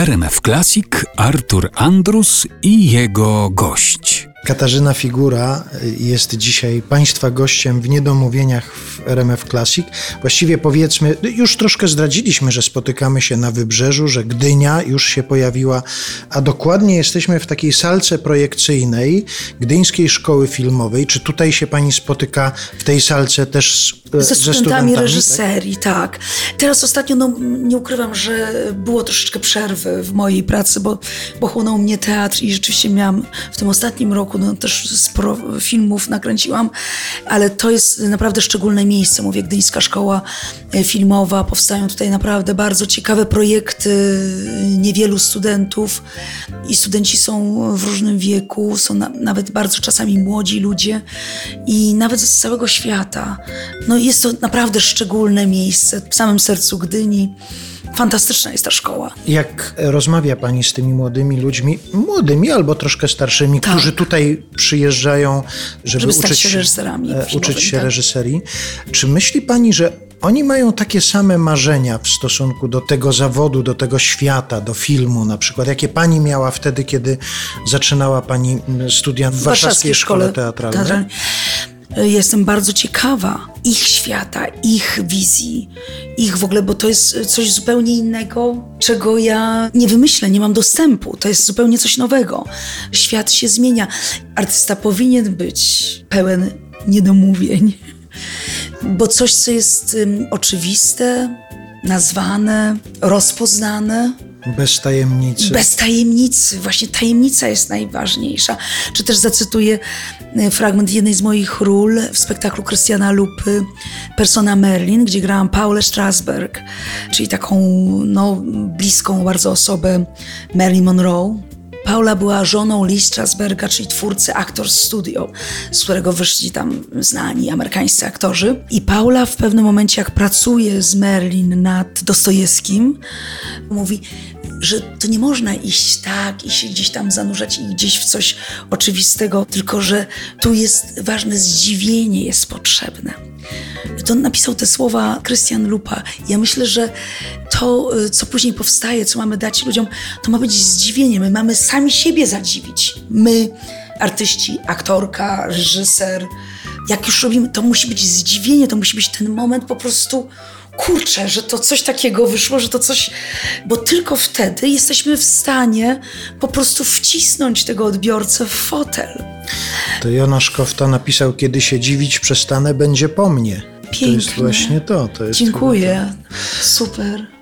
RMF Classic Artur Andrus i jego gość. Katarzyna Figura jest dzisiaj Państwa gościem w Niedomówieniach w RMF Classic. Właściwie powiedzmy, już troszkę zdradziliśmy, że spotykamy się na Wybrzeżu, że Gdynia już się pojawiła, a dokładnie jesteśmy w takiej salce projekcyjnej Gdyńskiej Szkoły Filmowej. Czy tutaj się Pani spotyka w tej salce też z, ze studentami, studentami reżyserii, tak? tak. Teraz ostatnio, no nie ukrywam, że było troszeczkę przerwy w mojej pracy, bo, bo chłonął mnie teatr i rzeczywiście miałam w tym ostatnim roku no, też sporo filmów nakręciłam, ale to jest naprawdę szczególne miejsce. Mówię, Gdyńska Szkoła e, Filmowa, powstają tutaj naprawdę bardzo ciekawe projekty, niewielu studentów i studenci są w różnym wieku, są na, nawet bardzo czasami młodzi ludzie i nawet z całego świata. No jest to naprawdę szczególne miejsce w samym sercu Gdyni. Fantastyczna jest ta szkoła. Jak rozmawia Pani z tymi młodymi ludźmi, młodymi albo troszkę starszymi, tak. którzy tutaj przyjeżdżają, żeby, żeby uczyć, się reżyserami e, uczyć się tak. reżyserii, czy myśli Pani, że oni mają takie same marzenia w stosunku do tego zawodu, do tego świata, do filmu na przykład, jakie pani miała wtedy, kiedy zaczynała pani studia w, w Warszawskiej Szkole, Szkole Teatralnej? Teatralnej. Jestem bardzo ciekawa ich świata, ich wizji, ich w ogóle, bo to jest coś zupełnie innego, czego ja nie wymyślę, nie mam dostępu. To jest zupełnie coś nowego. Świat się zmienia. Artysta powinien być pełen niedomówień, bo coś, co jest um, oczywiste, nazwane, rozpoznane, bez tajemnicy. Bez tajemnicy. Właśnie tajemnica jest najważniejsza. Czy też zacytuję e, fragment jednej z moich ról w spektaklu Krystiana Lupy Persona Merlin, gdzie grałam Paulę Strasberg, czyli taką no, bliską bardzo osobę Marilyn Monroe. Paula była żoną Lee Strasberga, czyli twórcy Actors Studio, z którego wyszli tam znani amerykańscy aktorzy. I Paula w pewnym momencie, jak pracuje z Merlin nad Dostojewskim, mówi, że to nie można iść tak i się gdzieś tam zanurzać i gdzieś w coś oczywistego, tylko że tu jest ważne zdziwienie jest potrzebne. To napisał te słowa Krystian Lupa. Ja myślę, że to, y, co później powstaje, co mamy dać ludziom, to ma być zdziwienie. My mamy sami siebie zadziwić. My, artyści, aktorka, reżyser. Jak już robimy, to musi być zdziwienie, to musi być ten moment po prostu kurczę, że to coś takiego wyszło, że to coś. Bo tylko wtedy jesteśmy w stanie po prostu wcisnąć tego odbiorcę w fotel. To Jonasz Kofta napisał: Kiedy się dziwić przestanę, będzie po mnie. Pięknie. To jest właśnie to. to jest Dziękuję. Super.